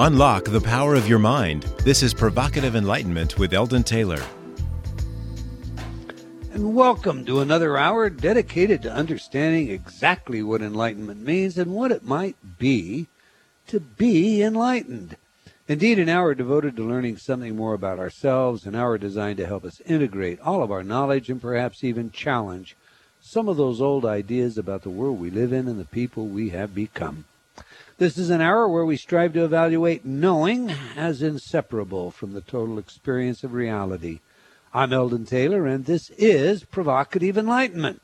Unlock the power of your mind. This is Provocative Enlightenment with Eldon Taylor. And welcome to another hour dedicated to understanding exactly what enlightenment means and what it might be to be enlightened. Indeed, an hour devoted to learning something more about ourselves, an hour designed to help us integrate all of our knowledge and perhaps even challenge some of those old ideas about the world we live in and the people we have become. This is an hour where we strive to evaluate knowing as inseparable from the total experience of reality. I'm Eldon Taylor, and this is Provocative Enlightenment.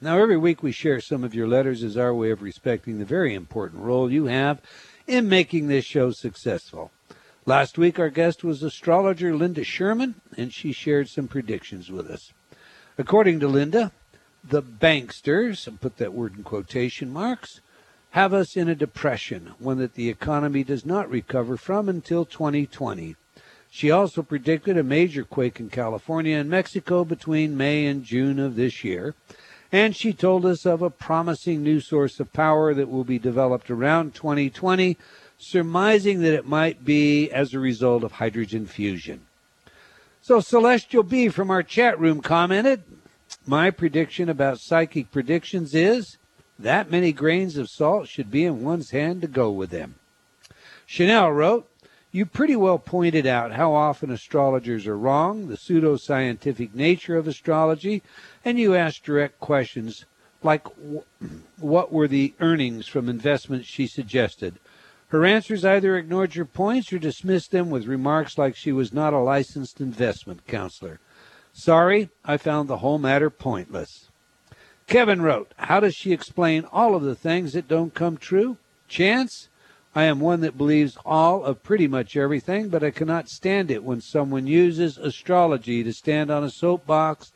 Now, every week we share some of your letters as our way of respecting the very important role you have in making this show successful. Last week, our guest was astrologer Linda Sherman, and she shared some predictions with us. According to Linda, the banksters, put that word in quotation marks, have us in a depression, one that the economy does not recover from until 2020. She also predicted a major quake in California and Mexico between May and June of this year. And she told us of a promising new source of power that will be developed around 2020 surmising that it might be as a result of hydrogen fusion. So Celestial B from our chat room commented, my prediction about psychic predictions is that many grains of salt should be in one's hand to go with them. Chanel wrote, you pretty well pointed out how often astrologers are wrong, the pseudoscientific nature of astrology, and you asked direct questions like what were the earnings from investments she suggested, her answers either ignored your points or dismissed them with remarks like she was not a licensed investment counselor. Sorry, I found the whole matter pointless. Kevin wrote, How does she explain all of the things that don't come true? Chance? I am one that believes all of pretty much everything, but I cannot stand it when someone uses astrology to stand on a soapbox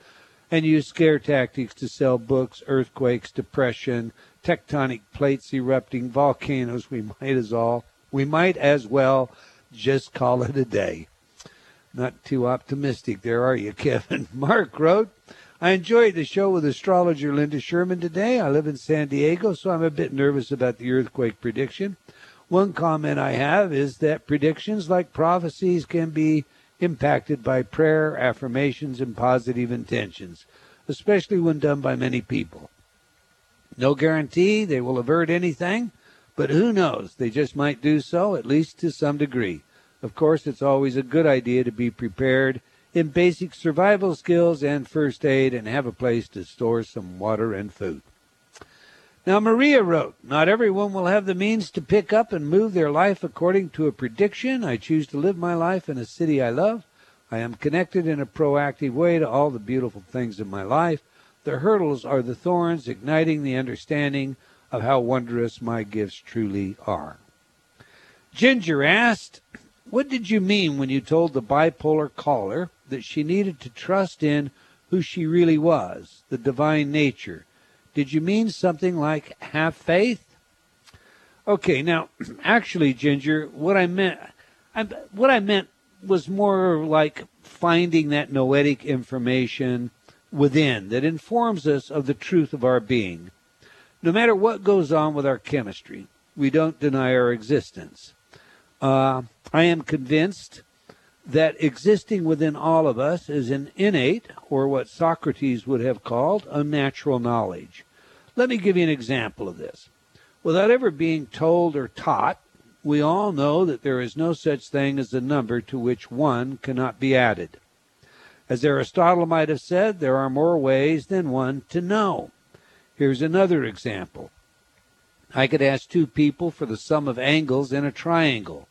and use scare tactics to sell books, earthquakes, depression, tectonic plates erupting, volcanoes, we might as all we might as well just call it a day. Not too optimistic there, are you, Kevin? Mark wrote, I enjoyed the show with astrologer Linda Sherman today. I live in San Diego, so I'm a bit nervous about the earthquake prediction. One comment I have is that predictions, like prophecies, can be impacted by prayer, affirmations, and positive intentions, especially when done by many people. No guarantee they will avert anything, but who knows? They just might do so, at least to some degree. Of course, it's always a good idea to be prepared in basic survival skills and first aid and have a place to store some water and food. Now, Maria wrote, Not everyone will have the means to pick up and move their life according to a prediction. I choose to live my life in a city I love. I am connected in a proactive way to all the beautiful things in my life. The hurdles are the thorns, igniting the understanding of how wondrous my gifts truly are. Ginger asked, What did you mean when you told the bipolar caller that she needed to trust in who she really was, the divine nature? Did you mean something like have faith? Okay, now, actually, Ginger, what I meant, I, what I meant was more like finding that noetic information within that informs us of the truth of our being. No matter what goes on with our chemistry, we don't deny our existence. Uh, I am convinced that existing within all of us is an innate, or what Socrates would have called a natural knowledge. Let me give you an example of this. Without ever being told or taught, we all know that there is no such thing as a number to which one cannot be added. As Aristotle might have said, there are more ways than one to know. Here's another example. I could ask two people for the sum of angles in a triangle.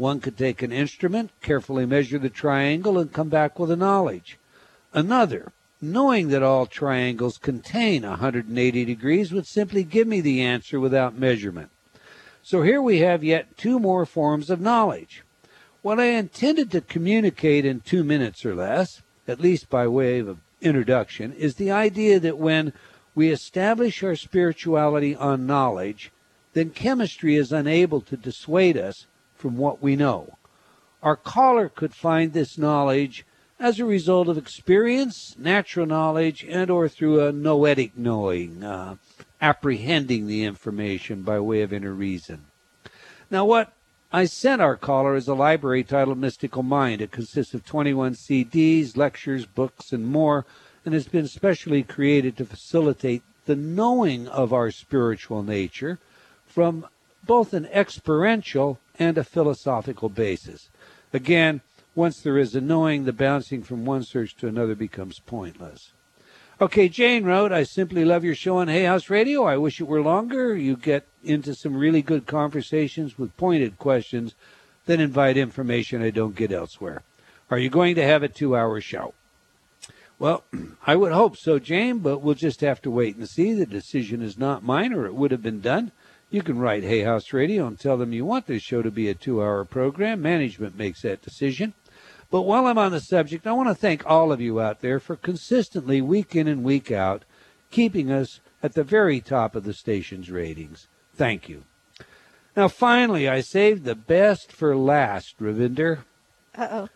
One could take an instrument, carefully measure the triangle, and come back with a knowledge. Another, knowing that all triangles contain 180 degrees, would simply give me the answer without measurement. So here we have yet two more forms of knowledge. What I intended to communicate in two minutes or less at least by way of introduction, is the idea that when we establish our spirituality on knowledge, then chemistry is unable to dissuade us from what we know. Our caller could find this knowledge as a result of experience, natural knowledge, and or through a noetic knowing, uh, apprehending the information by way of inner reason. Now, what I sent our caller is a library titled Mystical Mind. It consists of 21 CDs, lectures, books, and more, and has been specially created to facilitate the knowing of our spiritual nature from both an experiential and a philosophical basis. Again, once there is a knowing, the bouncing from one search to another becomes pointless. Okay, Jane wrote, I simply love your show on Hay House Radio. I wish it were longer. You get into some really good conversations with pointed questions that invite information I don't get elsewhere. Are you going to have a two hour show? Well, I would hope so, Jane, but we'll just have to wait and see. The decision is not mine, or it would have been done. You can write Hay House Radio and tell them you want this show to be a two hour program. Management makes that decision. But while I'm on the subject, I want to thank all of you out there for consistently, week in and week out, keeping us at the very top of the station's ratings. Thank you. Now, finally, I saved the best for last, Ravinder. Uh oh.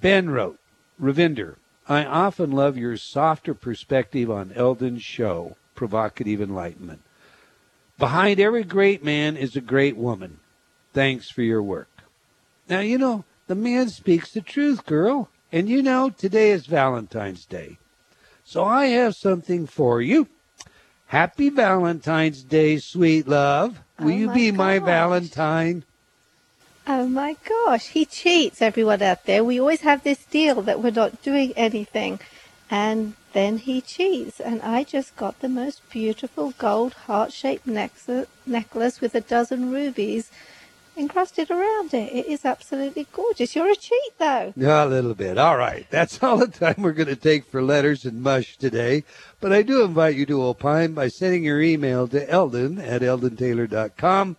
Ben wrote, Ravinder, I often love your softer perspective on Eldon's show, Provocative Enlightenment. Behind every great man is a great woman. Thanks for your work. Now, you know, the man speaks the truth, girl. And you know, today is Valentine's Day. So I have something for you. Happy Valentine's Day, sweet love. Will Oh you be my. Valentine? Oh my gosh, he cheats everyone out there. We always have this deal that we're not doing anything. And then he cheats. And I just got the most beautiful gold heart shaped necklace with a dozen rubies encrusted around it. It is absolutely gorgeous. You're a cheat, though. Yeah, A little bit. All right. That's all the time we're going to take for letters and mush today. But I do invite you to opine by sending your email to Eldon at eldontaylor.com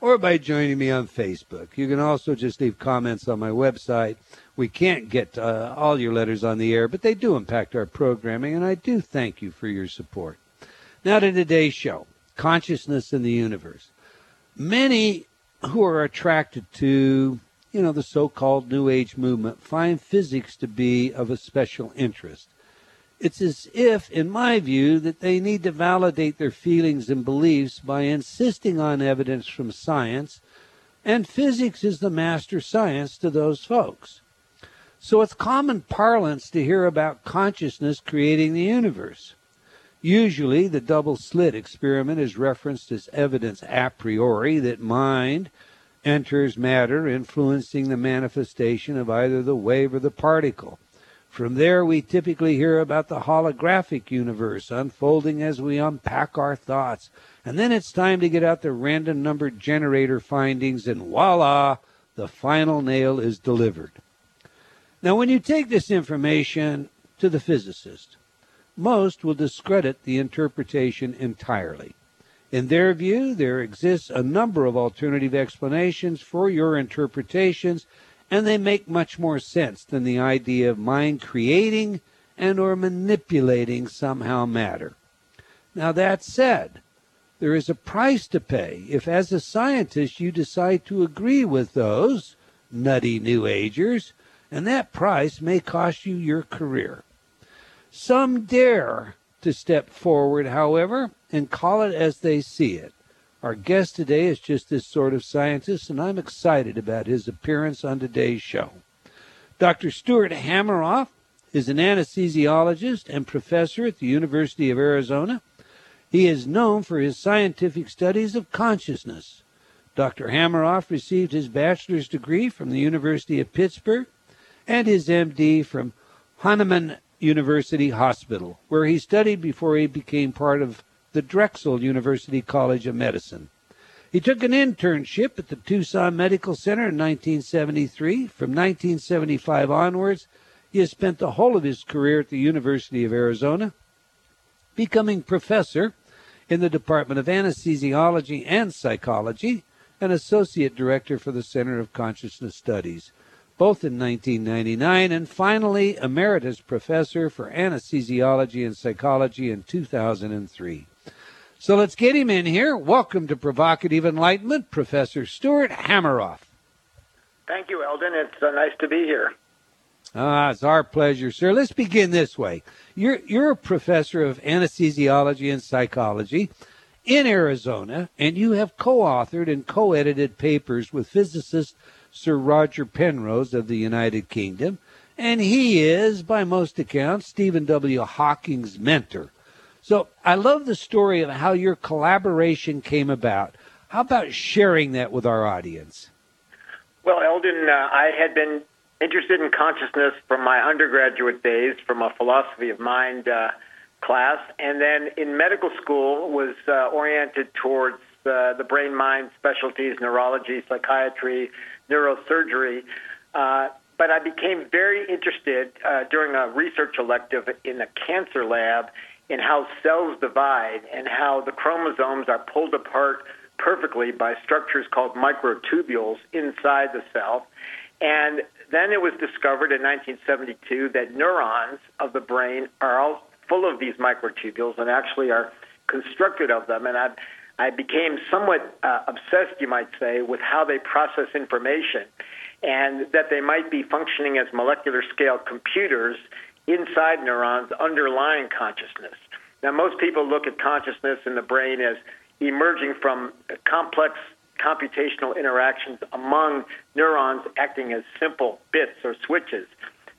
or by joining me on Facebook. You can also just leave comments on my website. We can't get uh, all your letters on the air, but they do impact our programming, and I do thank you for your support. Now to today's show consciousness in the universe. Many who are attracted to, you know, the so-called New Age movement find physics to be of a special interest. It's as if, in my view, that they need to validate their feelings and beliefs by insisting on evidence from science, and physics is the master science to those folks. So it's common parlance to hear about consciousness creating the universe. Usually, the double slit experiment is referenced as evidence a priori that mind enters matter, influencing the manifestation of either the wave or the particle. From there, we typically hear about the holographic universe unfolding as we unpack our thoughts. And then it's time to get out the random number generator findings, and voila, the final nail is delivered. Now, when you take this information to the physicist, most will discredit the interpretation entirely. In their view, there exists a number of alternative explanations for your interpretations, and they make much more sense than the idea of mind creating and or manipulating somehow matter. Now that said, there is a price to pay if as a scientist you decide to agree with those nutty new agers, and that price may cost you your career. Some dare to step forward, however, and call it as they see it. Our guest today is just this sort of scientist, and I'm excited about his appearance on today's show. Dr. Stuart Hameroff is an anesthesiologist and professor at the University of Arizona. He is known for his scientific studies of consciousness. Dr. Hameroff received his bachelor's degree from the University of Pittsburgh and his MD from Hahnemann University Hospital, where he studied before he became part of the Drexel University College of Medicine. He took an internship at the Tucson Medical Center in 1973. From 1975 onwards, he has spent the whole of his career at the University of Arizona, becoming professor in the Department of Anesthesiology and Psychology and associate director for the Center of Consciousness Studies both in 1999, and finally emeritus professor for anesthesiology and psychology in 2003. So let's get him in here. Welcome to Provocative Enlightenment, Professor Stuart Hameroff. Thank you, Eldon. It's uh, nice to be here. Ah, it's our pleasure, sir. Let's begin this way. You're you're a professor of anesthesiology and psychology, in Arizona, and you have co authored and co edited papers with physicist Sir Roger Penrose of the United Kingdom, and he is, by most accounts, Stephen W. Hawking's mentor. So I love the story of how your collaboration came about. How about sharing that with our audience? Well, Eldon, uh, I had been interested in consciousness from my undergraduate days, from a philosophy of mind uh, class, and then in medical school was uh, oriented towards uh, the brain mind specialties, neurology, psychiatry, neurosurgery. Uh, but I became very interested uh, during a research elective in a cancer lab in how cells divide and how the chromosomes are pulled apart perfectly by structures called microtubules inside the cell. And then it was discovered in 1972 that neurons of the brain are all full of these microtubules and actually are constructed of them. And I, I became somewhat uh, obsessed, you might say, with how they process information and that they might be functioning as molecular scale computers inside neurons underlying consciousness. Now, most people look at consciousness in the brain as emerging from complex computational interactions among neurons acting as simple bits or switches.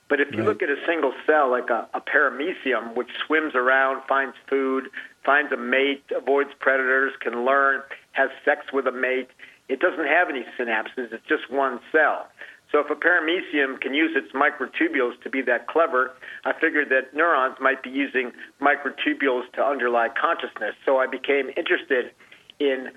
But if you right. look at a single cell, like a, a paramecium, which swims around, finds food, finds a mate, avoids predators, can learn, has sex with a mate, it doesn't have any synapses. It's just one cell. So if a paramecium can use its microtubules to be that clever, I figured that neurons might be using microtubules to underlie consciousness. So I became interested in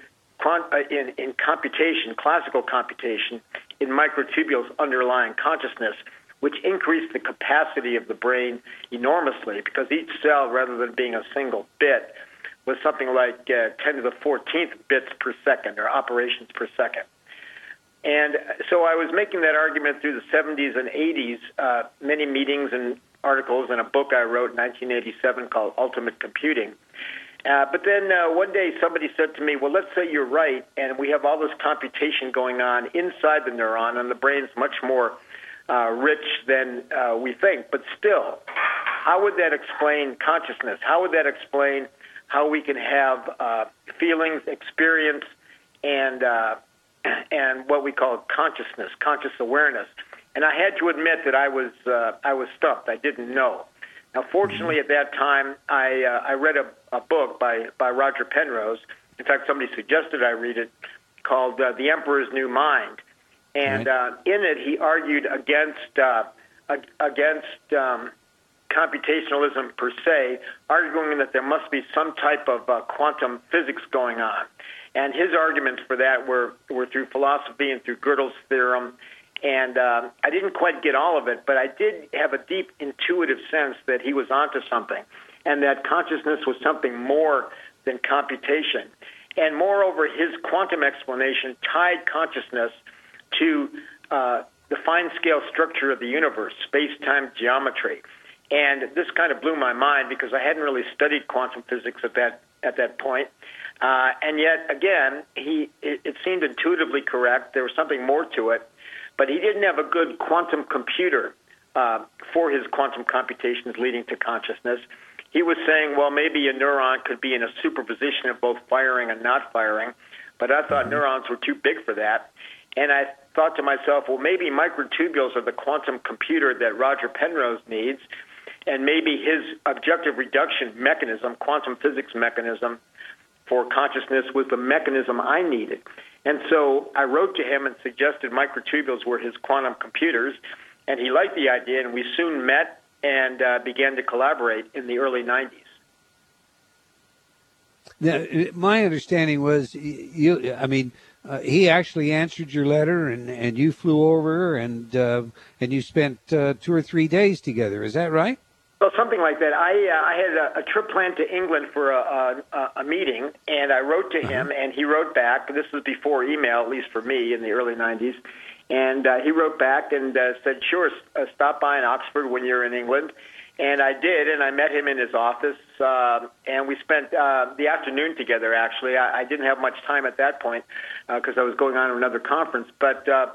uh, in, in computation, classical computation, in microtubules underlying consciousness, which increased the capacity of the brain enormously because each cell, rather than being a single bit, was something like uh, 10 to the 14th bits per second or operations per second. And so I was making that argument through the 70s and 80s, uh, many meetings and articles, and a book I wrote in 1987 called Ultimate Computing. Uh, but then uh, one day somebody said to me, Well, let's say you're right, and we have all this computation going on inside the neuron, and the brain's much more uh, rich than uh, we think. But still, how would that explain consciousness? How would that explain how we can have uh, feelings, experience, and uh, and what we call consciousness, conscious awareness. And I had to admit that I was uh, I was stumped. I didn't know. Now, fortunately, at that time, I uh, I read a, a book by by Roger Penrose. In fact, somebody suggested I read it, called uh, "The Emperor's New Mind," and right. uh, in it he argued against uh, against um, computationalism per se, arguing that there must be some type of uh, quantum physics going on. And his arguments for that were, were through philosophy and through Gödel's theorem. And uh, I didn't quite get all of it, but I did have a deep intuitive sense that he was onto something and that consciousness was something more than computation. And moreover, his quantum explanation tied consciousness to uh, the fine scale structure of the universe, space time geometry. And this kind of blew my mind because I hadn't really studied quantum physics at that at that point. Uh, and yet, again, he it, it seemed intuitively correct. There was something more to it, but he didn't have a good quantum computer uh, for his quantum computations leading to consciousness. He was saying, well, maybe a neuron could be in a superposition of both firing and not firing, but I thought mm-hmm. neurons were too big for that. And I thought to myself, well, maybe microtubules are the quantum computer that Roger Penrose needs, and maybe his objective reduction mechanism, quantum physics mechanism, for consciousness was the mechanism I needed. And so I wrote to him and suggested microtubules were his quantum computers, and he liked the idea, and we soon met and uh, began to collaborate in the early 90s. Now, my understanding was you. I mean, uh, he actually answered your letter, and, and you flew over, and uh, and you spent uh, two or three days together. Is that right? Well, something like that. I uh, I had a, a trip planned to England for a, a, a meeting, and I wrote to uh-huh. him, and he wrote back. This was before email, at least for me, in the early '90s. And uh, he wrote back and uh, said, "Sure, uh, stop by in Oxford when you're in England." And I did, and I met him in his office, uh, and we spent uh, the afternoon together. Actually, I, I didn't have much time at that point because uh, I was going on to another conference. But uh,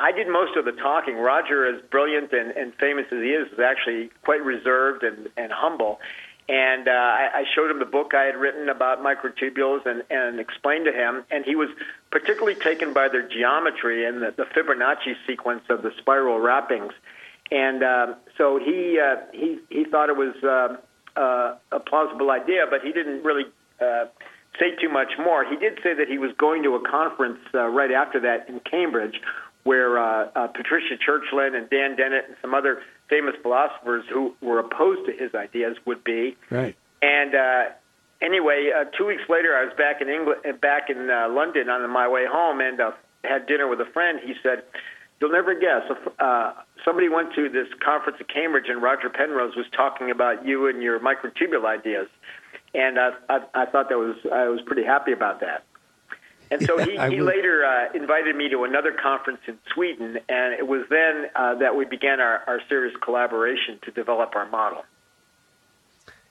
I did most of the talking. Roger, as brilliant and, and famous as he is, is actually quite reserved and, and humble. And uh, I, I showed him the book I had written about microtubules and, and explained to him, and he was particularly taken by their geometry and the, the Fibonacci sequence of the spiral wrappings. And uh, so he, uh, he, he thought it was uh, uh, a plausible idea, but he didn't really uh, say too much more. He did say that he was going to a conference uh, right after that in Cambridge where uh, uh, Patricia Churchland and Dan Dennett and some other famous philosophers who were opposed to his ideas would be. Right. And uh, anyway, uh, two weeks later, I was back in England, back in uh, London on my way home, and uh, had dinner with a friend. He said, "You'll never guess. Uh, somebody went to this conference at Cambridge, and Roger Penrose was talking about you and your microtubule ideas." And uh, I, I thought that was I was pretty happy about that. And so Yeah, he, I he later uh, invited me to another conference in Sweden, and it was then uh, that we began our, our serious collaboration to develop our model.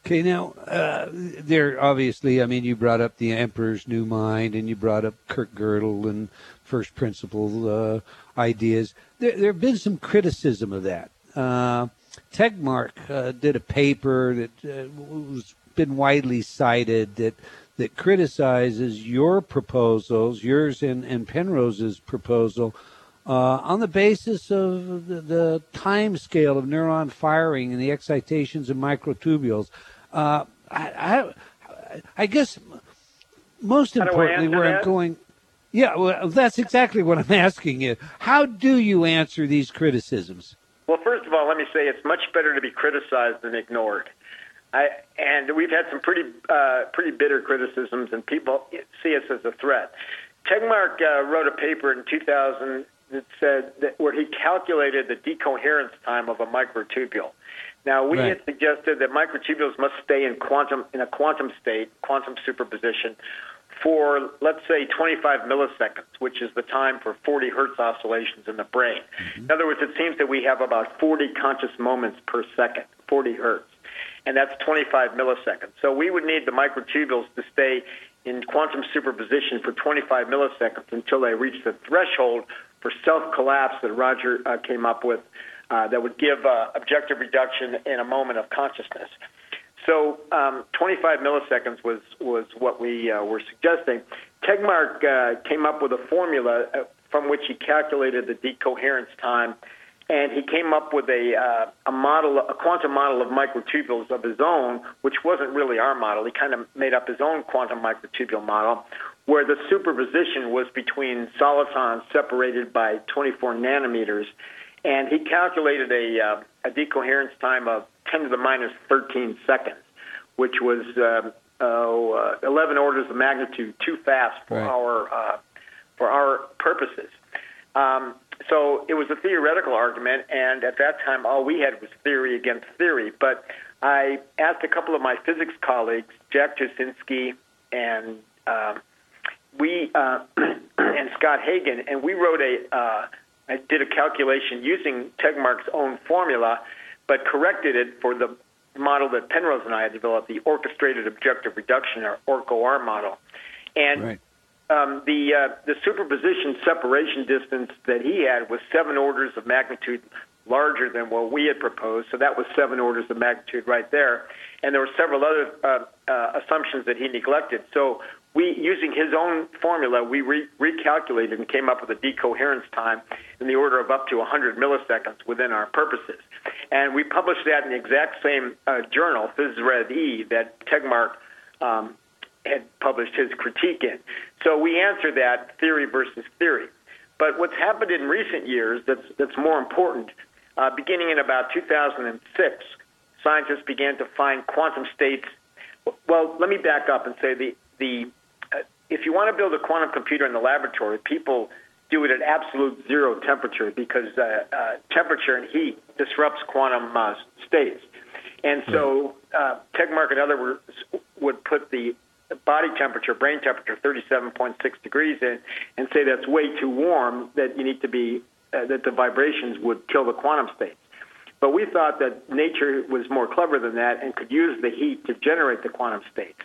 Okay, now uh, there obviously, I mean, you brought up the Emperor's New Mind, and you brought up Kurt Gödel and first principle uh, ideas. There, there have been some criticism of that. Uh, Tegmark uh, did a paper that uh, was been widely cited that that criticizes your proposals, yours and, and Penrose's proposal, uh, on the basis of the, the time scale of neuron firing and the excitations of microtubules. Uh, I, I, I guess most How do I importantly, where I'm that? going, yeah, well, that's exactly what I'm asking you. How do you answer these criticisms? Well, first of all, let me say it's much better to be criticized than ignored. I, and we've had some pretty uh, pretty bitter criticisms, and people see us as a threat. Tegmark uh, wrote a paper in 2000 that said that where he calculated the decoherence time of a microtubule. Now we Right. had suggested that microtubules must stay in quantum in a quantum state, quantum superposition, for let's say 25 milliseconds, which is the time for 40 hertz oscillations in the brain. In other words, it seems that we have about 40 conscious moments per second, 40 hertz, and that's 25 milliseconds. So we would need the microtubules to stay in quantum superposition for 25 milliseconds until they reach the threshold for self collapse that Roger uh, came up with uh, that would give uh, objective reduction in a moment of consciousness. So um, 25 milliseconds was was what we uh, were suggesting. Tegmark uh, came up with a formula uh, from which he calculated the decoherence time, and he came up with a uh, a model, a quantum model of microtubules of his own, which wasn't really our model. He kind of made up his own quantum microtubule model, where the superposition was between solitons separated by 24 nanometers, and he calculated a uh, a decoherence time of 10 to the minus 13 seconds, which was uh, uh, 11 orders of magnitude too fast for Right. our uh, for our purposes. Um, so it was a theoretical argument, and at that time, all we had was theory against theory. But I asked a couple of my physics colleagues, Jack Tuszynski and um, we uh, and Scott Hagan, and we wrote a uh, I did a calculation using Tegmark's own formula, but corrected it for the model that Penrose and I had developed, the orchestrated objective reduction or Orch OR model, and Right. um, the uh, the superposition separation distance that he had was seven orders of magnitude larger than what we had proposed. So that was seven orders of magnitude right there. And there were several other uh, uh, assumptions that he neglected. So we, using his own formula, we re- recalculated and came up with a decoherence time in the order of up to 100 milliseconds within our purposes. And we published that in the exact same uh, journal, Phys Rev E, that Tegmark um, had published his critique in. So we answer that theory versus theory. But what's happened in recent years that's, that's more important, uh, beginning in about 2006, scientists began to find quantum states. Well, let me back up and say the, the, if you want to build a quantum computer in the laboratory, people do it at absolute zero temperature because uh, uh, temperature and heat disrupts quantum uh, states. And so uh, Tegmark and others would put the body temperature, brain temperature, 37.6 degrees in, and say that's way too warm, that you need to be, uh, that the vibrations would kill the quantum states. But we thought that nature was more clever than that and could use the heat to generate the quantum states.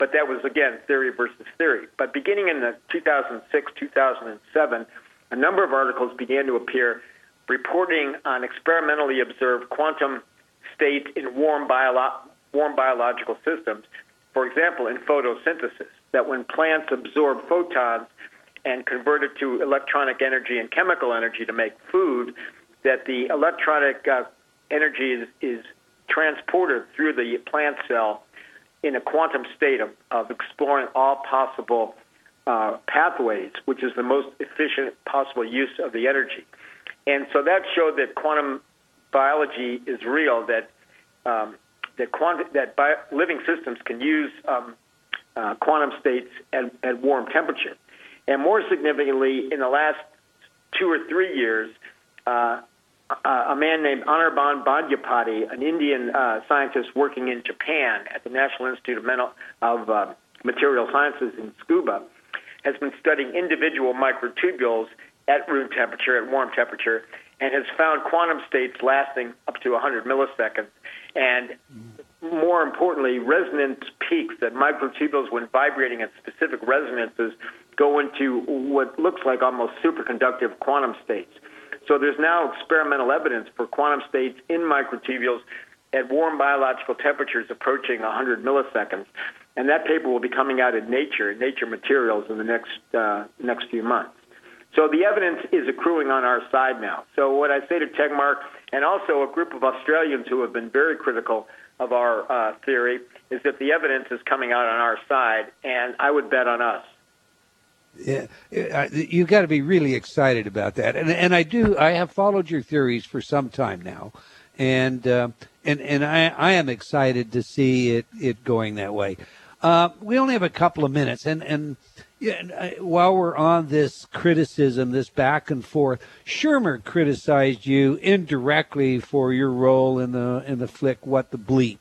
But that was, again, theory versus theory. But beginning in the 2006, 2007, a number of articles began to appear reporting on experimentally observed quantum states in warm bio- warm biological systems. For example, in photosynthesis, that when plants absorb photons and convert it to electronic energy and chemical energy to make food, that the electronic uh, energy is, is transported through the plant cell in a quantum state of, of exploring all possible uh, pathways, which is the most efficient possible use of the energy. And so that showed that quantum biology is real, that um, that, quantum, that living systems can use um, uh, quantum states at, at warm temperature. And more significantly, in the last two or three years, uh, a man named Anirban Bandyopadhyay, an Indian uh, scientist working in Japan at the National Institute of, Mental, of uh, Material Sciences in Tsukuba, has been studying individual microtubules at room temperature, at warm temperature, and has found quantum states lasting up to 100 milliseconds. And more importantly, resonance peaks that microtubules, when vibrating at specific resonances, go into what looks like almost superconductive quantum states. So there's now experimental evidence for quantum states in microtubules at warm biological temperatures approaching 100 milliseconds. And that paper will be coming out in Nature, Nature Materials, in the next uh, next few months. So the evidence is accruing on our side now. So what I say to Tegmark, and also a group of Australians who have been very critical of our uh, theory, is that the evidence is coming out on our side, and I would bet on us. Yeah, you got to be really excited about that, and and I do. I have followed your theories for some time now, and uh, and and I I am excited to see it it going that way. Uh, we only have a couple of minutes, and and yeah, while we're on this criticism, this back and forth, Shermer criticized you indirectly for your role in the in the flick "What the Bleep,"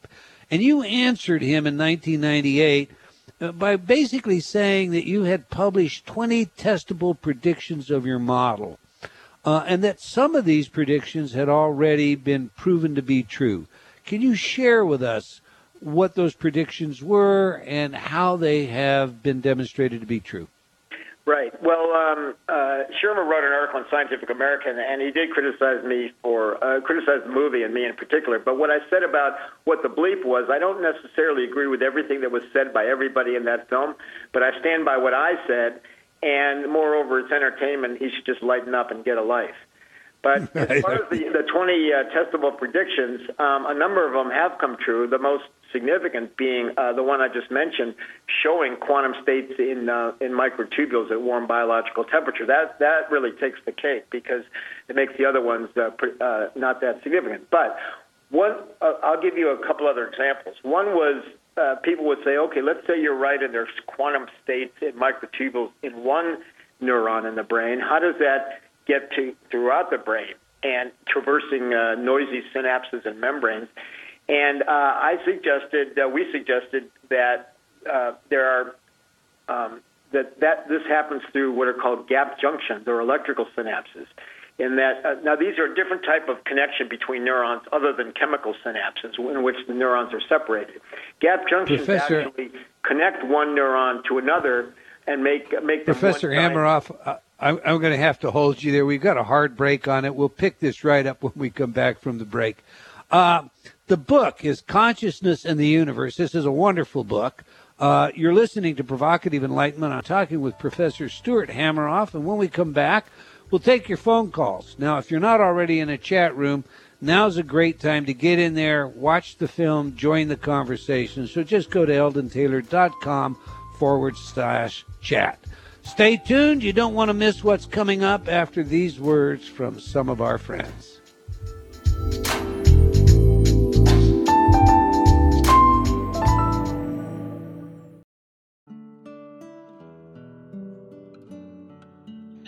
and you answered him in 1998 uh, by basically saying that you had published 20 testable predictions of your model, uh, and that some of these predictions had already been proven to be true. Can you share with us what those predictions were and how they have been demonstrated to be true? Right. Well, um, uh, Shermer wrote an article in Scientific American, and he did criticize me for uh, criticize the movie and me in particular. But what I said about what the bleep was, I don't necessarily agree with everything that was said by everybody in that film, but I stand by what I said. And moreover, it's entertainment. He should just lighten up and get a life. But as far as the, the 20 uh, testable predictions, um, a number of them have come true. The most significant being uh, the one I just mentioned, showing quantum states in uh, in microtubules at warm biological temperature. That that really takes the cake because it makes the other ones uh, uh, not that significant. But one, uh, I'll give you a couple other examples. One was uh, people would say, okay, let's say you're right, and there's quantum states in microtubules in one neuron in the brain. How does that get to throughout the brain and traversing noisy synapses and membranes. And uh, I suggested, uh, we suggested that uh, there are um, that that this happens through what are called gap junctions or electrical synapses. In that uh, now these are a different type of connection between neurons other than chemical synapses in which the neurons are separated. Gap junctions Professor, actually connect one neuron to another and make make the Professor Hameroff. Uh, I'm, I'm going to have to hold you there. We've got a hard break on it. We'll pick this right up when we come back from the break. Uh, the book is Consciousness and the Universe. This is a wonderful book. Uh, you're listening to Provocative Enlightenment. I'm talking with Professor Stuart Hameroff, and when we come back, we'll take your phone calls. Now, if you're not already in a chat room, now's a great time to get in there, watch the film, join the conversation. So just go to eldontaylor.com forward slash chat. Stay tuned. You don't want to miss what's coming up after these words from some of our friends.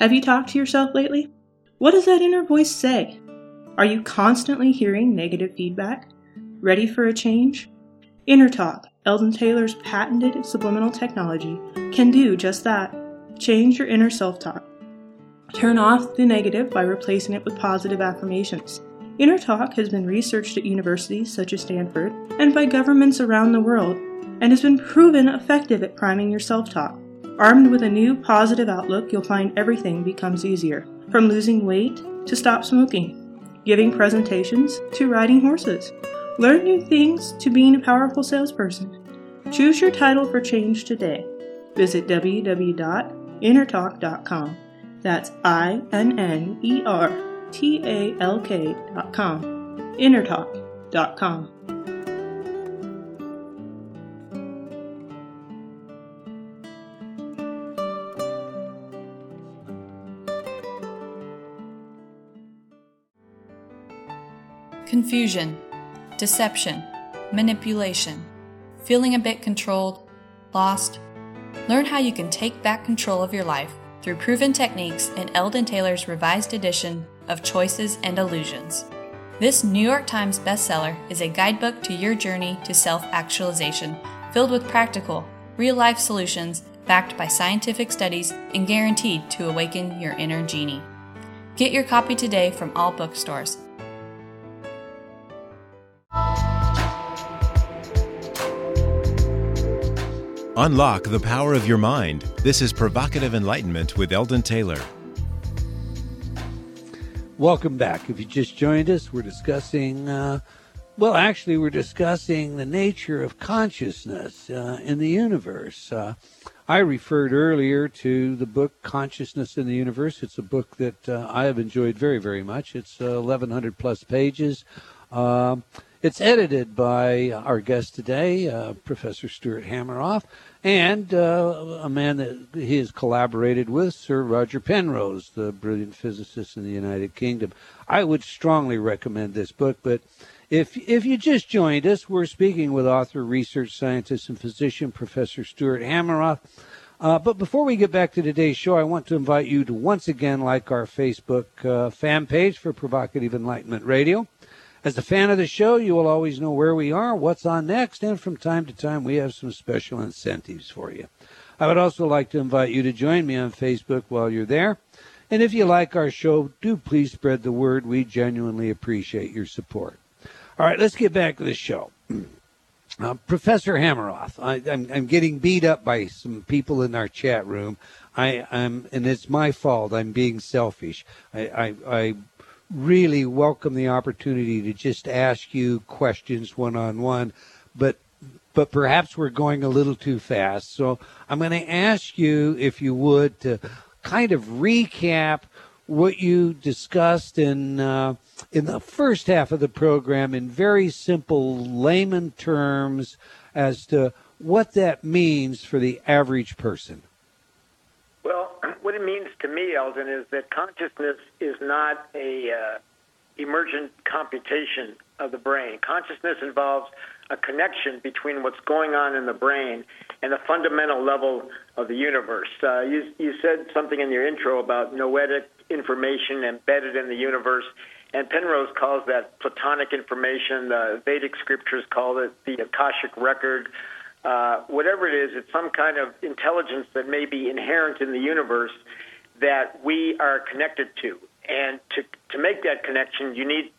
Have you talked to yourself lately? What does that inner voice say? Are you constantly hearing negative feedback? Ready for a change? Inner Talk, Eldon Taylor's patented subliminal technology, can do just that. Change your inner self talk. Turn off the negative by replacing it with positive affirmations. Inner Talk has been researched at universities such as Stanford and by governments around the world and has been proven effective at priming your self talk. Armed with a new positive outlook, you'll find everything becomes easier from losing weight to stop smoking, giving presentations to riding horses. Learn new things to being a powerful salesperson. Choose your title for change today. Visit www.innertalk.com. That's I N N E R T A L K.com. Innertalk.com. Confusion, deception, manipulation, feeling a bit controlled, lost. Learn how you can take back control of your life through proven techniques in Eldon Taylor's revised edition of Choices and Illusions. This New York Times bestseller is a guidebook to your journey to self actualization, filled with practical, real life solutions backed by scientific studies and guaranteed to awaken your inner genie. Get your copy today from all bookstores. Unlock the power of your mind. This is Provocative Enlightenment with Eldon Taylor. Welcome back. If you just joined us, we're discussing, uh, well, actually, we're discussing the nature of consciousness uh, in the universe. Uh, I referred earlier to the book Consciousness in the Universe. It's a book that uh, I have enjoyed very, very much. It's 1,100 uh, plus pages. Um, it's edited by our guest today, uh, Professor Stuart Hameroff, and uh, a man that he has collaborated with, Sir Roger Penrose, the brilliant physicist in the United Kingdom. I would strongly recommend this book, but if if you just joined us, we're speaking with author, research scientist, and physician Professor Stuart Hameroff. Uh, but before we get back to today's show, I want to invite you to once again like our Facebook uh, fan page for Provocative Enlightenment Radio. As a fan of the show, you will always know where we are, what's on next, and from time to time we have some special incentives for you. I would also like to invite you to join me on Facebook while you're there. And if you like our show, do please spread the word. We genuinely appreciate your support. All right, let's get back to the show. Uh, Professor Hameroff, I, am getting beat up by some people in our chat room. I, am and it's my fault. I'm being selfish. I, I, I really welcome the opportunity to just ask you questions one on one, but but perhaps we're going a little too fast. So I'm going to ask you, if you would, to kind of recap what you discussed in uh, in the first half of the program in very simple layman terms as to what that means for the average person. Well, what it means to me, Eldon, is that consciousness is not a uh, emergent computation of the brain. Consciousness involves a connection between what's going on in the brain and the fundamental level of the universe. Uh, you, you said something in your intro about noetic information embedded in the universe, and Penrose calls that Platonic information. The Vedic scriptures call it the Akashic record. Uh, whatever it is, it's some kind of intelligence that may be inherent in the universe that we are connected to. And to, to make that connection, you need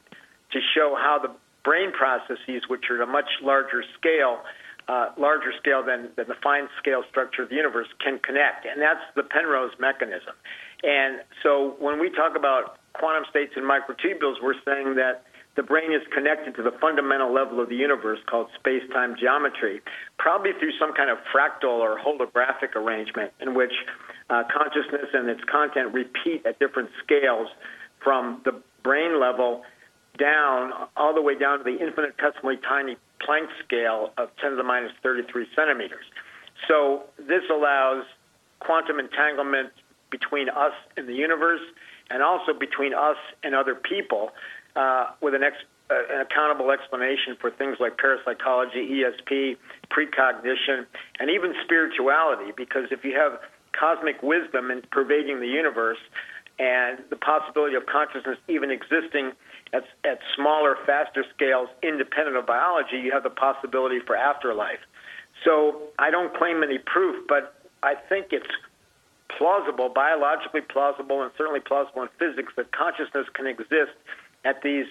to show how the brain processes, which are at a much larger scale, uh, larger scale than, than the fine scale structure of the universe, can connect. And that's the Penrose mechanism. And so when we talk about quantum states and microtubules, we're saying that the brain is connected to the fundamental level of the universe called space time geometry, probably through some kind of fractal or holographic arrangement in which uh, consciousness and its content repeat at different scales from the brain level down, all the way down to the infinitesimally tiny Planck scale of 10 to the minus 33 centimeters. So this allows quantum entanglement between us and the universe and also between us and other people uh, with an, ex- uh, an accountable explanation for things like parapsychology, ESP, precognition, and even spirituality. Because if you have cosmic wisdom in pervading the universe and the possibility of consciousness even existing at, at smaller, faster scales independent of biology, you have the possibility for afterlife. So I don't claim any proof, but I think it's plausible, biologically plausible, and certainly plausible in physics that consciousness can exist at these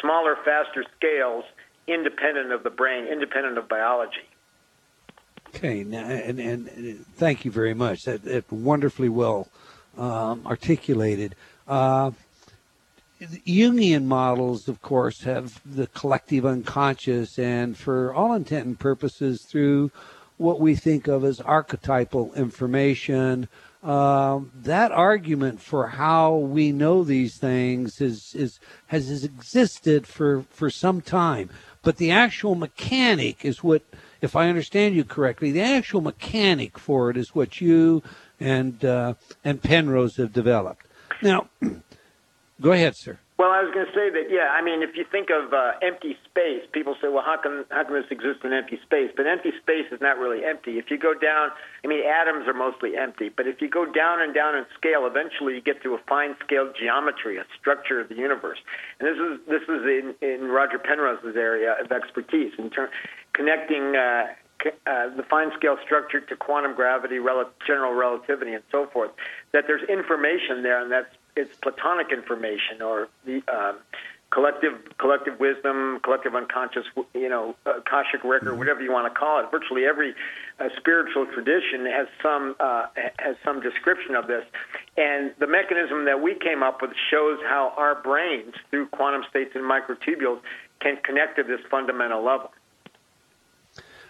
smaller, faster scales, independent of the brain, independent of biology. Okay, now, and, and, thank you very much. That, that wonderfully well um, articulated. Uh, Jungian models, of course, have the collective unconscious, and for all intent and purposes, through what we think of as archetypal information, um, that argument for how we know these things is, is has existed for, for some time. But the actual mechanic is what, if I understand you correctly, the actual mechanic for it is what you and uh, and Penrose have developed. Now, go ahead, sir. Well, I was going to say that, yeah. I mean, if you think of uh, empty space, people say, "Well, how can how can this exist in empty space?" But empty space is not really empty. If you go down, I mean, atoms are mostly empty. But if you go down and down in scale, eventually you get to a fine scale geometry, a structure of the universe. And this is this is in in Roger Penrose's area of expertise in terms connecting. Uh, uh, the fine scale structure to quantum gravity, rel- general relativity, and so forth. That there's information there, and that's it's Platonic information or the um, collective collective wisdom, collective unconscious, you know, Akashic record, mm-hmm. whatever you want to call it. Virtually every uh, spiritual tradition has some uh, has some description of this, and the mechanism that we came up with shows how our brains, through quantum states and microtubules, can connect to this fundamental level.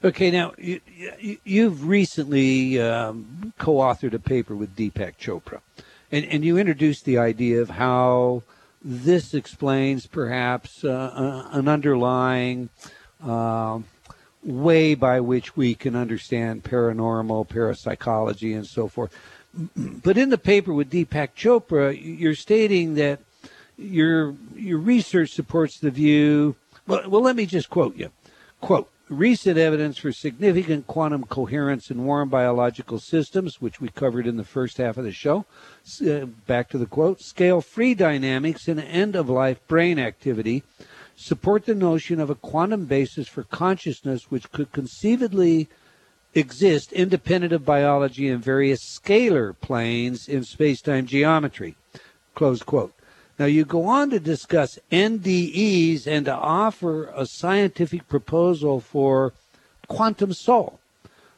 Okay, now you, have recently um, co-authored a paper with Deepak Chopra and, and you introduced the idea of how this explains perhaps uh, uh, an underlying uh, way by which we can understand paranormal, parapsychology, and so forth. But in the paper with Deepak Chopra, you're stating that your your research supports the view. Well, well, let me just quote you. Quote: recent evidence for significant quantum coherence in warm biological systems, which we covered in the first half of the show. Uh, back to the quote scale free dynamics in end of life brain activity support the notion of a quantum basis for consciousness which could conceivably exist independent of biology in various scalar planes in space-time geometry close quote now, you go on to discuss NDEs and to offer a scientific proposal for quantum soul.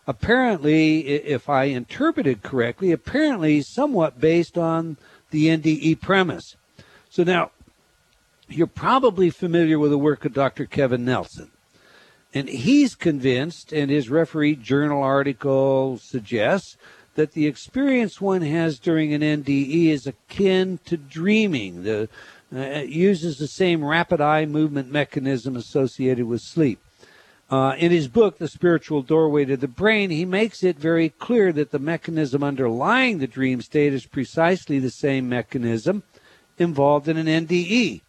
Apparently, if I interpreted correctly, apparently somewhat based on the NDE premise. So now, you're probably familiar with the work of Dr. Kevin Nelson. And he's convinced, and his referee journal article suggests, that the experience one has during an NDE is akin to dreaming. The, uh, it uses the same rapid eye movement mechanism associated with sleep. Uh, in his book, The Spiritual Doorway to the Brain, he makes it very clear that the mechanism underlying the dream state is precisely the same mechanism involved in an NDE.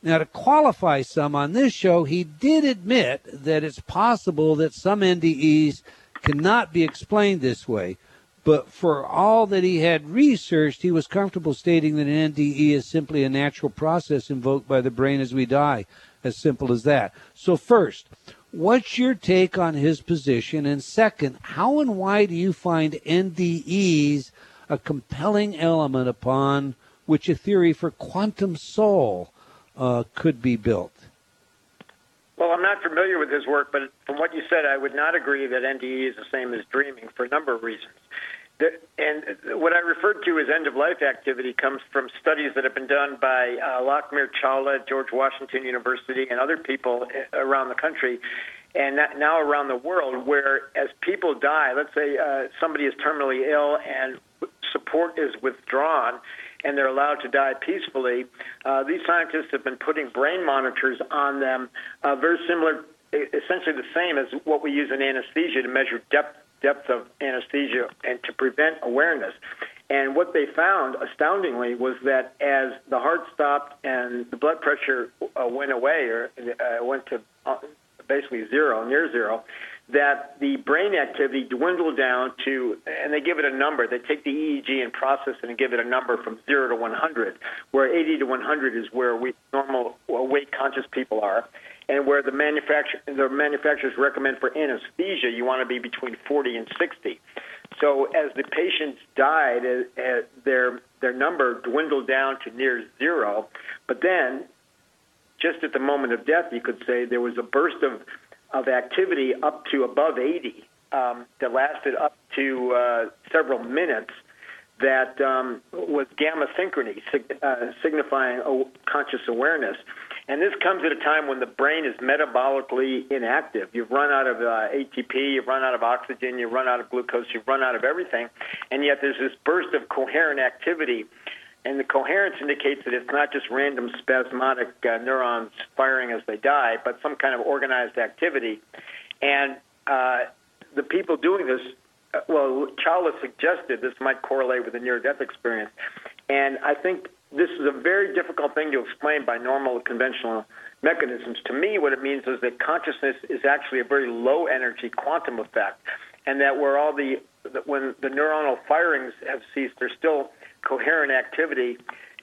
Now, to qualify some on this show, he did admit that it's possible that some NDEs cannot be explained this way. But for all that he had researched, he was comfortable stating that an NDE is simply a natural process invoked by the brain as we die. As simple as that. So, first, what's your take on his position? And second, how and why do you find NDEs a compelling element upon which a theory for quantum soul uh, could be built? Well, I'm not familiar with his work, but from what you said, I would not agree that NDE is the same as dreaming for a number of reasons. The, and what I referred to as end of life activity comes from studies that have been done by uh, Lakhmir Chawla George Washington University and other people uh, around the country and now around the world where as people die, let's say uh, somebody is terminally ill and support is withdrawn and they're allowed to die peacefully, uh, these scientists have been putting brain monitors on them, uh, very similar, essentially the same as what we use in anesthesia to measure depth depth of anesthesia and to prevent awareness. And what they found, astoundingly, was that as the heart stopped and the blood pressure uh, went away or uh, went to uh, basically zero, near zero, that the brain activity dwindled down to, and they give it a number. They take the EEG and process it and give it a number from zero to 100, where 80 to 100 is where we normal awake conscious people are and where the manufacturer the manufacturers recommend for anesthesia, you want to be between 40 and 60. So as the patients died, uh, their their number dwindled down to near zero. But then, just at the moment of death, you could say there was a burst of of activity up to above 80 um, that lasted up to uh, several minutes that um, was gamma synchrony, sig- uh, signifying conscious awareness. And this comes at a time when the brain is metabolically inactive. You've run out of uh, ATP, you've run out of oxygen, you've run out of glucose, you've run out of everything, and yet there's this burst of coherent activity. And the coherence indicates that it's not just random spasmodic uh, neurons firing as they die, but some kind of organized activity. And uh, the people doing this, uh, well, Chawla suggested this might correlate with a near death experience. And I think this is a very difficult thing to explain by normal conventional mechanisms. To me, what it means is that consciousness is actually a very low energy quantum effect, and that where all the when the neuronal firings have ceased, there's still coherent activity,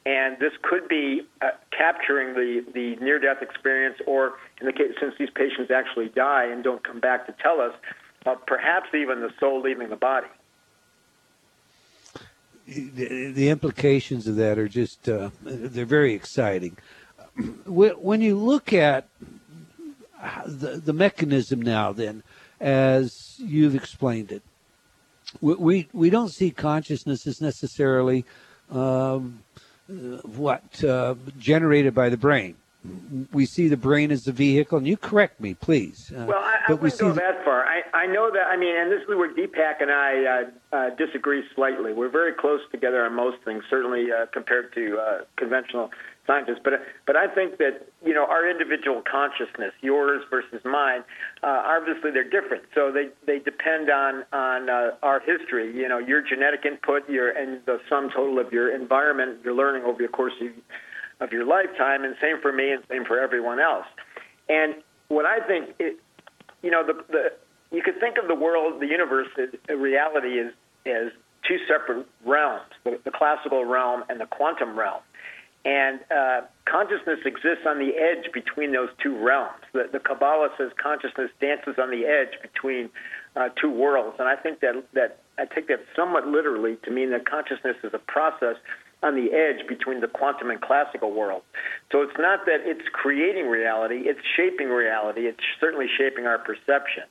and this could be uh, capturing the the near death experience, or in the case since these patients actually die and don't come back to tell us, uh, perhaps even the soul leaving the body the, the implications of that are just uh, they're very exciting. When you look at the, the mechanism now, then, as you've explained it, we we don't see consciousness as necessarily um, what uh, generated by the brain we see the brain as the vehicle, and you correct me, please. Uh, well, I, I wouldn't go the... that far. I, I know that. I mean, and this is where Deepak and I uh, uh, disagree slightly. We're very close together on most things, certainly uh, compared to uh, conventional scientists. But but I think that you know our individual consciousness, yours versus mine, uh, obviously they're different. So they they depend on on uh, our history. You know, your genetic input, your and the sum total of your environment, your learning over the course of of your lifetime, and same for me, and same for everyone else. And what I think, it, you know, the, the you could think of the world, the universe, the reality is as two separate realms: the, the classical realm and the quantum realm. And uh, consciousness exists on the edge between those two realms. The, the Kabbalah says consciousness dances on the edge between uh, two worlds, and I think that that I take that somewhat literally to mean that consciousness is a process on the edge between the quantum and classical world. So it's not that it's creating reality, it's shaping reality. It's certainly shaping our perception.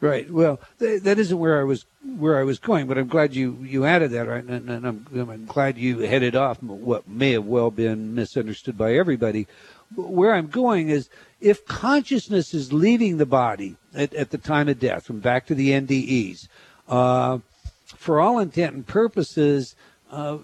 Right. Well, th- that isn't where I was where I was going, but I'm glad you, you added that. Right, and, and I'm, I'm glad you headed off what may have well been misunderstood by everybody. Where I'm going is if consciousness is leaving the body at, at the time of death, from back to the NDEs, uh, for all intent and purposes, uh,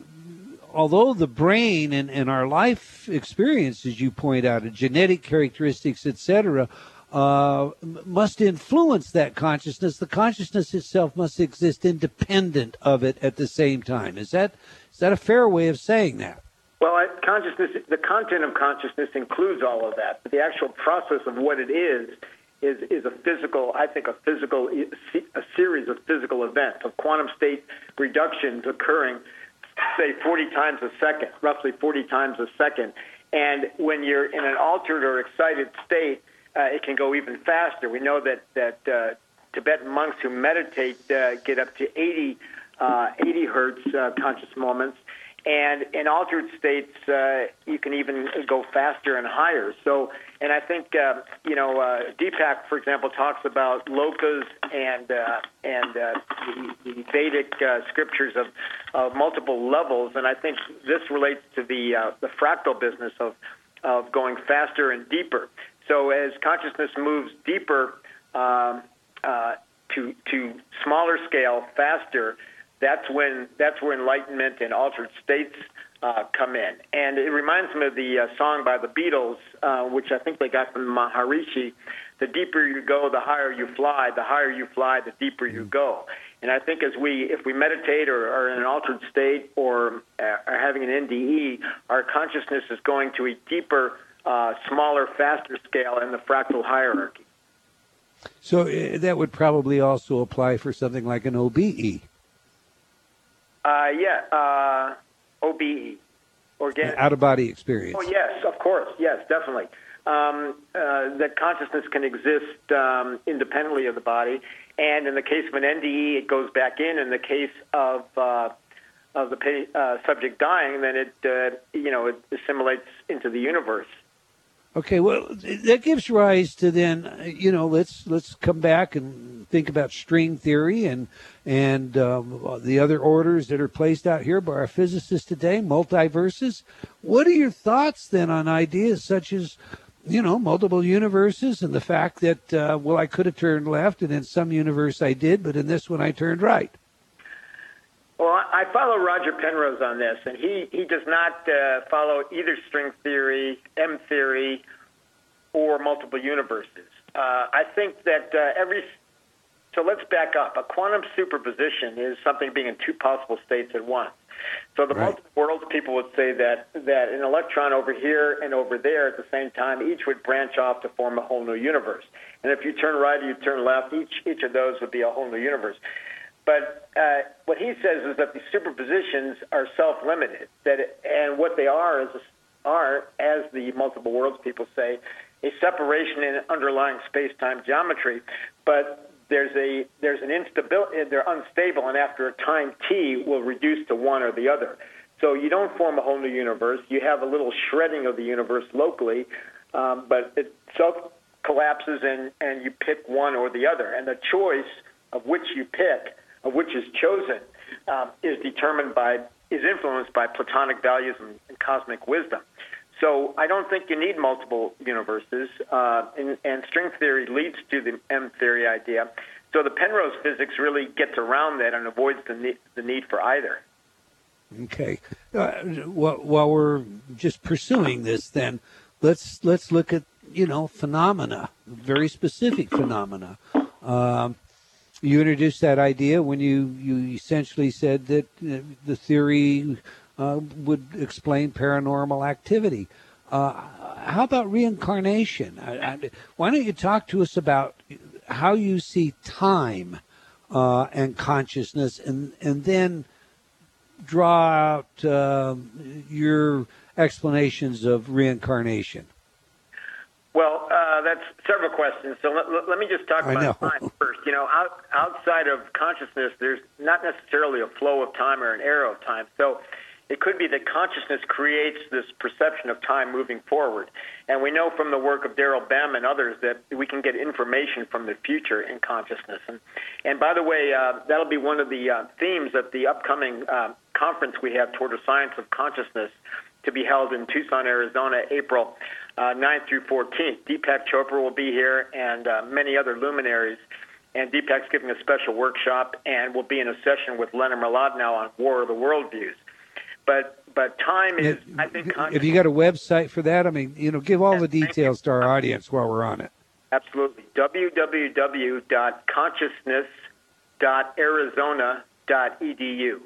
although the brain and, and our life experience, as you point out, and genetic characteristics, etc., uh, must influence that consciousness. The consciousness itself must exist independent of it at the same time. Is that is that a fair way of saying that? Well, consciousness, the content of consciousness includes all of that. But the actual process of what it is is is a physical. I think a physical, a series of physical events of quantum state reductions occurring say 40 times a second, roughly 40 times a second. And when you're in an altered or excited state, uh, it can go even faster. We know that that uh, Tibetan monks who meditate uh, get up to 80 uh, 80 hertz uh, conscious moments, and in altered states, uh, you can even go faster and higher. So, and I think uh, you know uh, Deepak, for example, talks about lokas and uh, and uh, the, the Vedic uh, scriptures of, of multiple levels, and I think this relates to the uh, the fractal business of of going faster and deeper. So, as consciousness moves deeper um, uh, to to smaller scale, faster that's when that's where enlightenment and altered states uh, come in. And it reminds me of the uh, song by the Beatles, uh, which I think they got from Maharishi. The deeper you go, the higher you fly. The higher you fly, the deeper you go. And I think as we, if we meditate or are in an altered state or uh, are having an NDE, our consciousness is going to a deeper, uh, smaller, faster scale in the fractal hierarchy. So uh, that would probably also apply for something like an OBE. Uh, yeah, uh, OBE, organic out of body experience. Oh yes, of course, yes, definitely. Um, uh, that consciousness can exist um, independently of the body, and in the case of an NDE, it goes back in. In the case of uh, of the uh, subject dying, then it uh, you know it assimilates into the universe. Okay, well, that gives rise to then, you know, let's let's come back and think about string theory and and um, the other orders that are placed out here by our physicists today, multiverses. What are your thoughts then on ideas such as, you know, multiple universes and the fact that, uh, well, I could have turned left and in some universe I did, but in this one I turned right? Well, I follow Roger Penrose on this, and he, he does not uh, follow either string theory, M theory, or multiple universes. Uh, I think that uh, every so let's back up. A quantum superposition is something being in two possible states at once. So the right. multiple worlds people would say that that an electron over here and over there at the same time each would branch off to form a whole new universe. And if you turn right or you turn left, each each of those would be a whole new universe. But uh, what he says is that these superpositions are self-limited. That it, and what they are is are, as the multiple worlds people say, a separation in underlying space-time geometry. But there's a there's an instability. They're unstable, and after a time t, will reduce to one or the other. So you don't form a whole new universe. You have a little shredding of the universe locally, um, but it self collapses and and you pick one or the other. And the choice of which you pick which is chosen um, is determined by is influenced by Platonic values and, and, cosmic wisdom. So I don't think you need multiple universes, uh, and, and, string theory leads to the M theory idea. So the Penrose physics really gets around that and avoids the need, the need for either. Okay. Uh, while we're just pursuing this, then let's let's look at you know phenomena, very specific phenomena. Um, you introduced that idea when you, you essentially said that uh, the theory uh, would explain paranormal activity. Uh, how about reincarnation? I, I, why don't you talk to us about how you see time uh, and consciousness, and and then draw out um, your explanations of reincarnation? Well, uh, that's several questions. So let, let, me just talk about time first. You know, out, outside of consciousness, there's not necessarily a flow of time or an arrow of time. So it could be that consciousness creates this perception of time moving forward. And we know from the work of Daryl Bem and others that we can get information from the future in consciousness. And, and by the way, uh, that'll be one of the uh, themes of the upcoming uh, conference we have toward a science of consciousness to be held in Tucson, Arizona, April uh, 9th through 14th. Deepak Chopra will be here and uh, many other luminaries. And Deepak's giving a special workshop and will be in a session with Leonard Mlodinow on War of the Worldviews. But but time is, I think. If you got a website for that, I mean, you know, give all the details to our audience while we're on it. Absolutely. www.consciousness.arizona.edu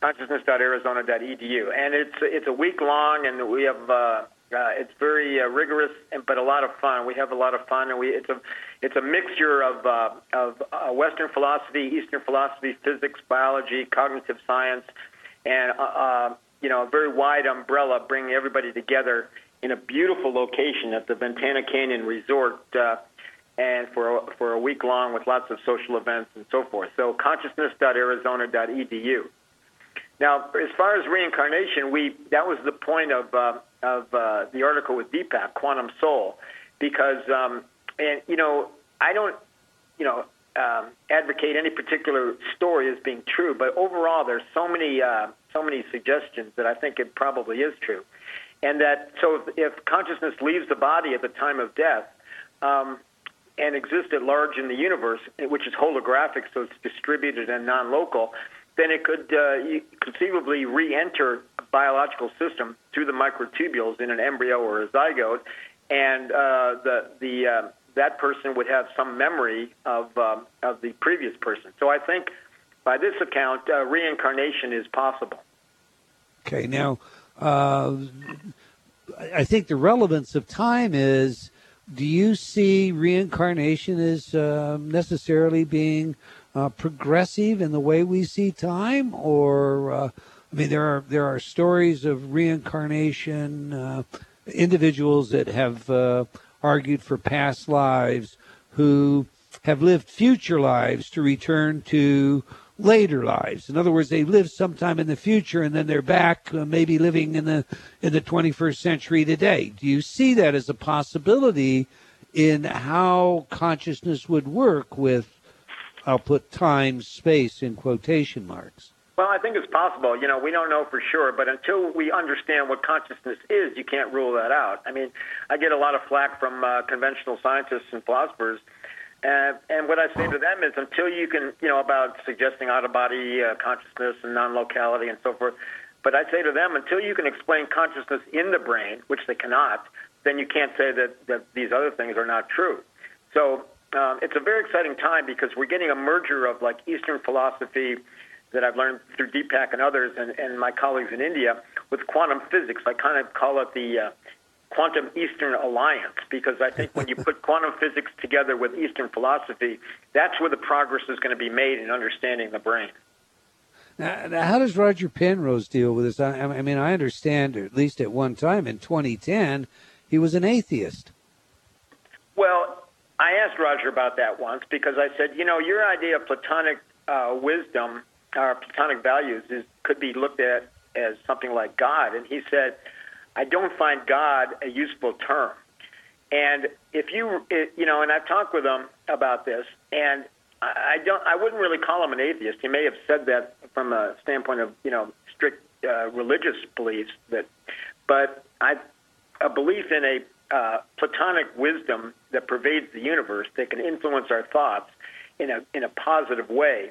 consciousness.arizona.edu, and it's it's a week long, and we have uh, uh, it's very uh, rigorous, and, but a lot of fun. We have a lot of fun, and we it's a it's a mixture of uh, of uh, Western philosophy, Eastern philosophy, physics, biology, cognitive science, and uh, uh, you know a very wide umbrella, bringing everybody together in a beautiful location at the Ventana Canyon Resort. Uh, and for a, for a week long with lots of social events and so forth. So consciousness.arizona.edu. Now, as far as reincarnation, we that was the point of uh, of uh, the article with Deepak, Quantum Soul, because um, and you know I don't you know um, advocate any particular story as being true, but overall there's so many uh, so many suggestions that I think it probably is true, and that so if, consciousness leaves the body at the time of death. Um, and exists at large in the universe, which is holographic, so it's distributed and non-local then it could uh, conceivably re-enter a biological system through the microtubules in an embryo or a zygote, and uh, the the uh, that person would have some memory of um, of the previous person. So I think, by this account, uh, reincarnation is possible. Okay, now uh, I think the relevance of time is: Do you see reincarnation as uh, necessarily being uh, progressive in the way we see time, or uh, I mean, there are there are stories of reincarnation, uh, individuals that have uh, argued for past lives who have lived future lives to return to later lives. In other words, they live sometime in the future and then they're back, uh, maybe living in the in the 21st century today. Do you see that as a possibility in how consciousness would work with, I'll put time, space in quotation marks? Well, I think it's possible. You know, we don't know for sure, but until we understand what consciousness is, you can't rule that out. I mean, I get a lot of flack from uh, conventional scientists and philosophers and, and what I say to them is until you can, you know, about suggesting out of body uh, consciousness and non locality and so forth, but I say to them until you can explain consciousness in the brain, which they cannot, then you can't say that, that these other things are not true. So um, it's a very exciting time because we're getting a merger of like Eastern philosophy that I've learned through Deepak and others and, and my colleagues in India with quantum physics. I kind of call it the uh, Quantum Eastern Alliance because I think when you put quantum physics together with Eastern philosophy, that's where the progress is going to be made in understanding the brain. Now, now how does Roger Penrose deal with this? I, I mean, I understand, at least at one time in 2010, he was an atheist. Well, I asked Roger about that once because I said, you know, your idea of Platonic uh, wisdom or Platonic values is could be looked at as something like God, and he said I don't find God a useful term. And if you, you know, and I've talked with him about this, and I don't, I wouldn't really call him an atheist. He may have said that from a standpoint of, you know, strict uh, religious beliefs, that, but I, a belief in a uh, Platonic wisdom that pervades the universe that can influence our thoughts in a in a positive way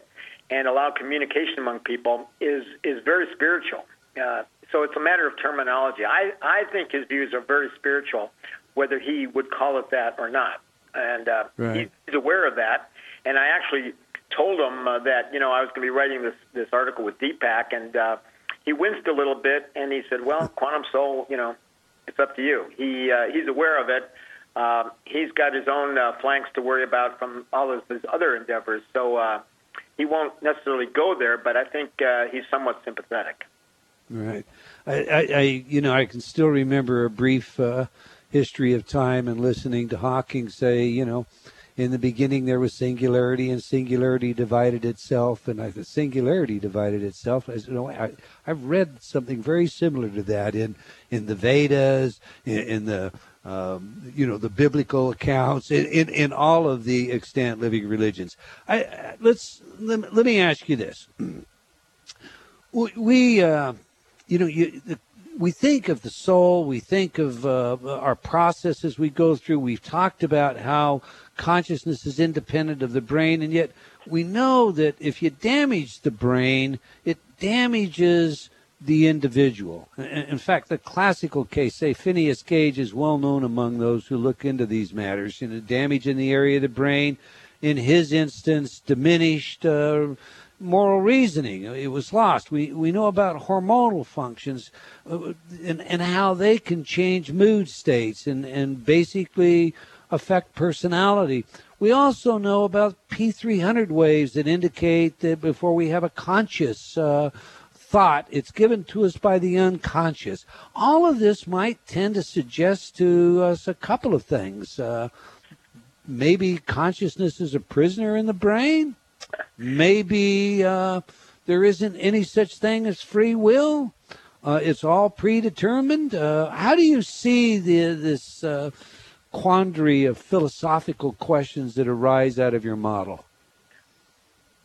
and allow communication among people is is very spiritual. Uh, so it's a matter of terminology. I, I think his views are very spiritual, whether he would call it that or not. And uh, right. he's aware of that. And I actually told him uh, that, you know, I was going to be writing this, this article with Deepak, and uh, he winced a little bit, and he said, well, Quantum Soul, you know, it's up to you. He, uh, he's aware of it. Uh, he's got his own uh, flanks to worry about from all of his other endeavors, so uh, he won't necessarily go there, but I think uh, he's somewhat sympathetic. Right. I, I, I, you know, I can still remember a brief uh, history of time and listening to Hawking say, you know, in the beginning there was singularity and singularity divided itself and I, the singularity divided itself. As you know I, I've read something very similar to that in in the Vedas in, in the um, you know the biblical accounts in, in, in all of the extant living religions. I let's let, let me ask you this. We uh, you know, you, the, we think of the soul, we think of uh, our processes we go through. We've talked about how consciousness is independent of the brain, and yet we know that if you damage the brain, it damages the individual. In fact, the classical case, say Phineas Gage, is well known among those who look into these matters. You know, damage in the area of the brain, in his instance, diminished. Uh, moral reasoning. It was lost. We we know about hormonal functions uh, and and how they can change mood states and and basically affect personality. We also know about P300 waves that indicate that before we have a conscious uh, thought, it's given to us by the unconscious. All of this might tend to suggest to us a couple of things. Uh, maybe consciousness is a prisoner in the brain maybe uh, there isn't any such thing as free will. Uh, it's all predetermined. Uh, how do you see the, this uh, quandary of philosophical questions that arise out of your model?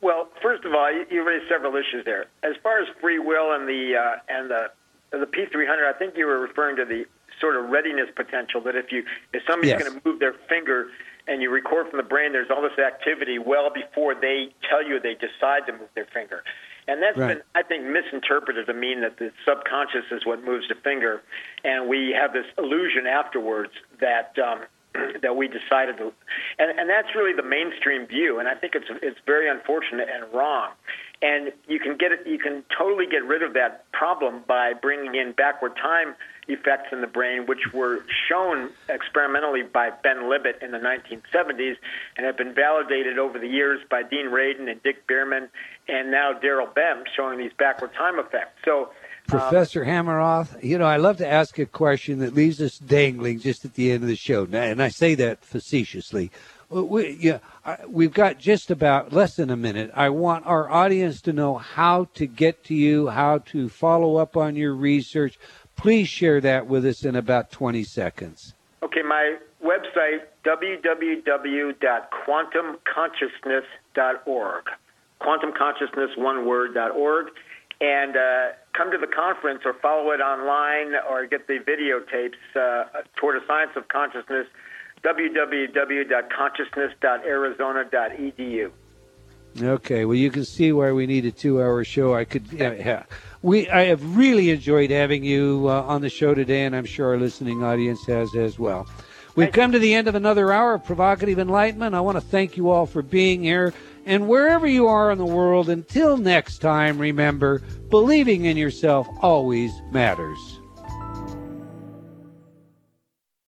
Well, first of all, you, raised several issues there. As far as free will and the uh, and the the P300, I think you were referring to the sort of readiness potential that if you if somebody's yes. going to move their finger and you record from the brain, there's all this activity well before they tell you they decide to move their finger. And that's right. been, I think, misinterpreted to mean that the subconscious is what moves the finger, and we have this illusion afterwards that um, that we decided to, and, and that's really the mainstream view. And I think it's it's very unfortunate and wrong. And you can get it, you can totally get rid of that problem by bringing in backward time effects in the brain, which were shown experimentally by Ben Libet in the 1970s and have been validated over the years by Dean Radin and Dick Bierman and now Daryl Bem showing these backward time effects. So, Professor um, Hameroff, you know, I love to ask a question that leaves us dangling just at the end of the show. And I say that facetiously. We, yeah, we've got just about less than a minute. I want our audience to know how to get to you, how to follow up on your research. Please share that with us in about 20 seconds. Okay, my website, www.quantumconsciousness.org. Quantum Consciousness, one word, .org. And uh, come to the conference or follow it online or get the videotapes uh, toward a science of consciousness www.consciousness.arizona.edu. Okay, well, you can see why we need a two-hour show. I could, yeah, we, I have really enjoyed having you uh, on the show today, and I'm sure our listening audience has as well. We've thank come to the end of another hour of provocative enlightenment. I want to thank you all for being here, and wherever you are in the world, until next time, remember, believing in yourself always matters.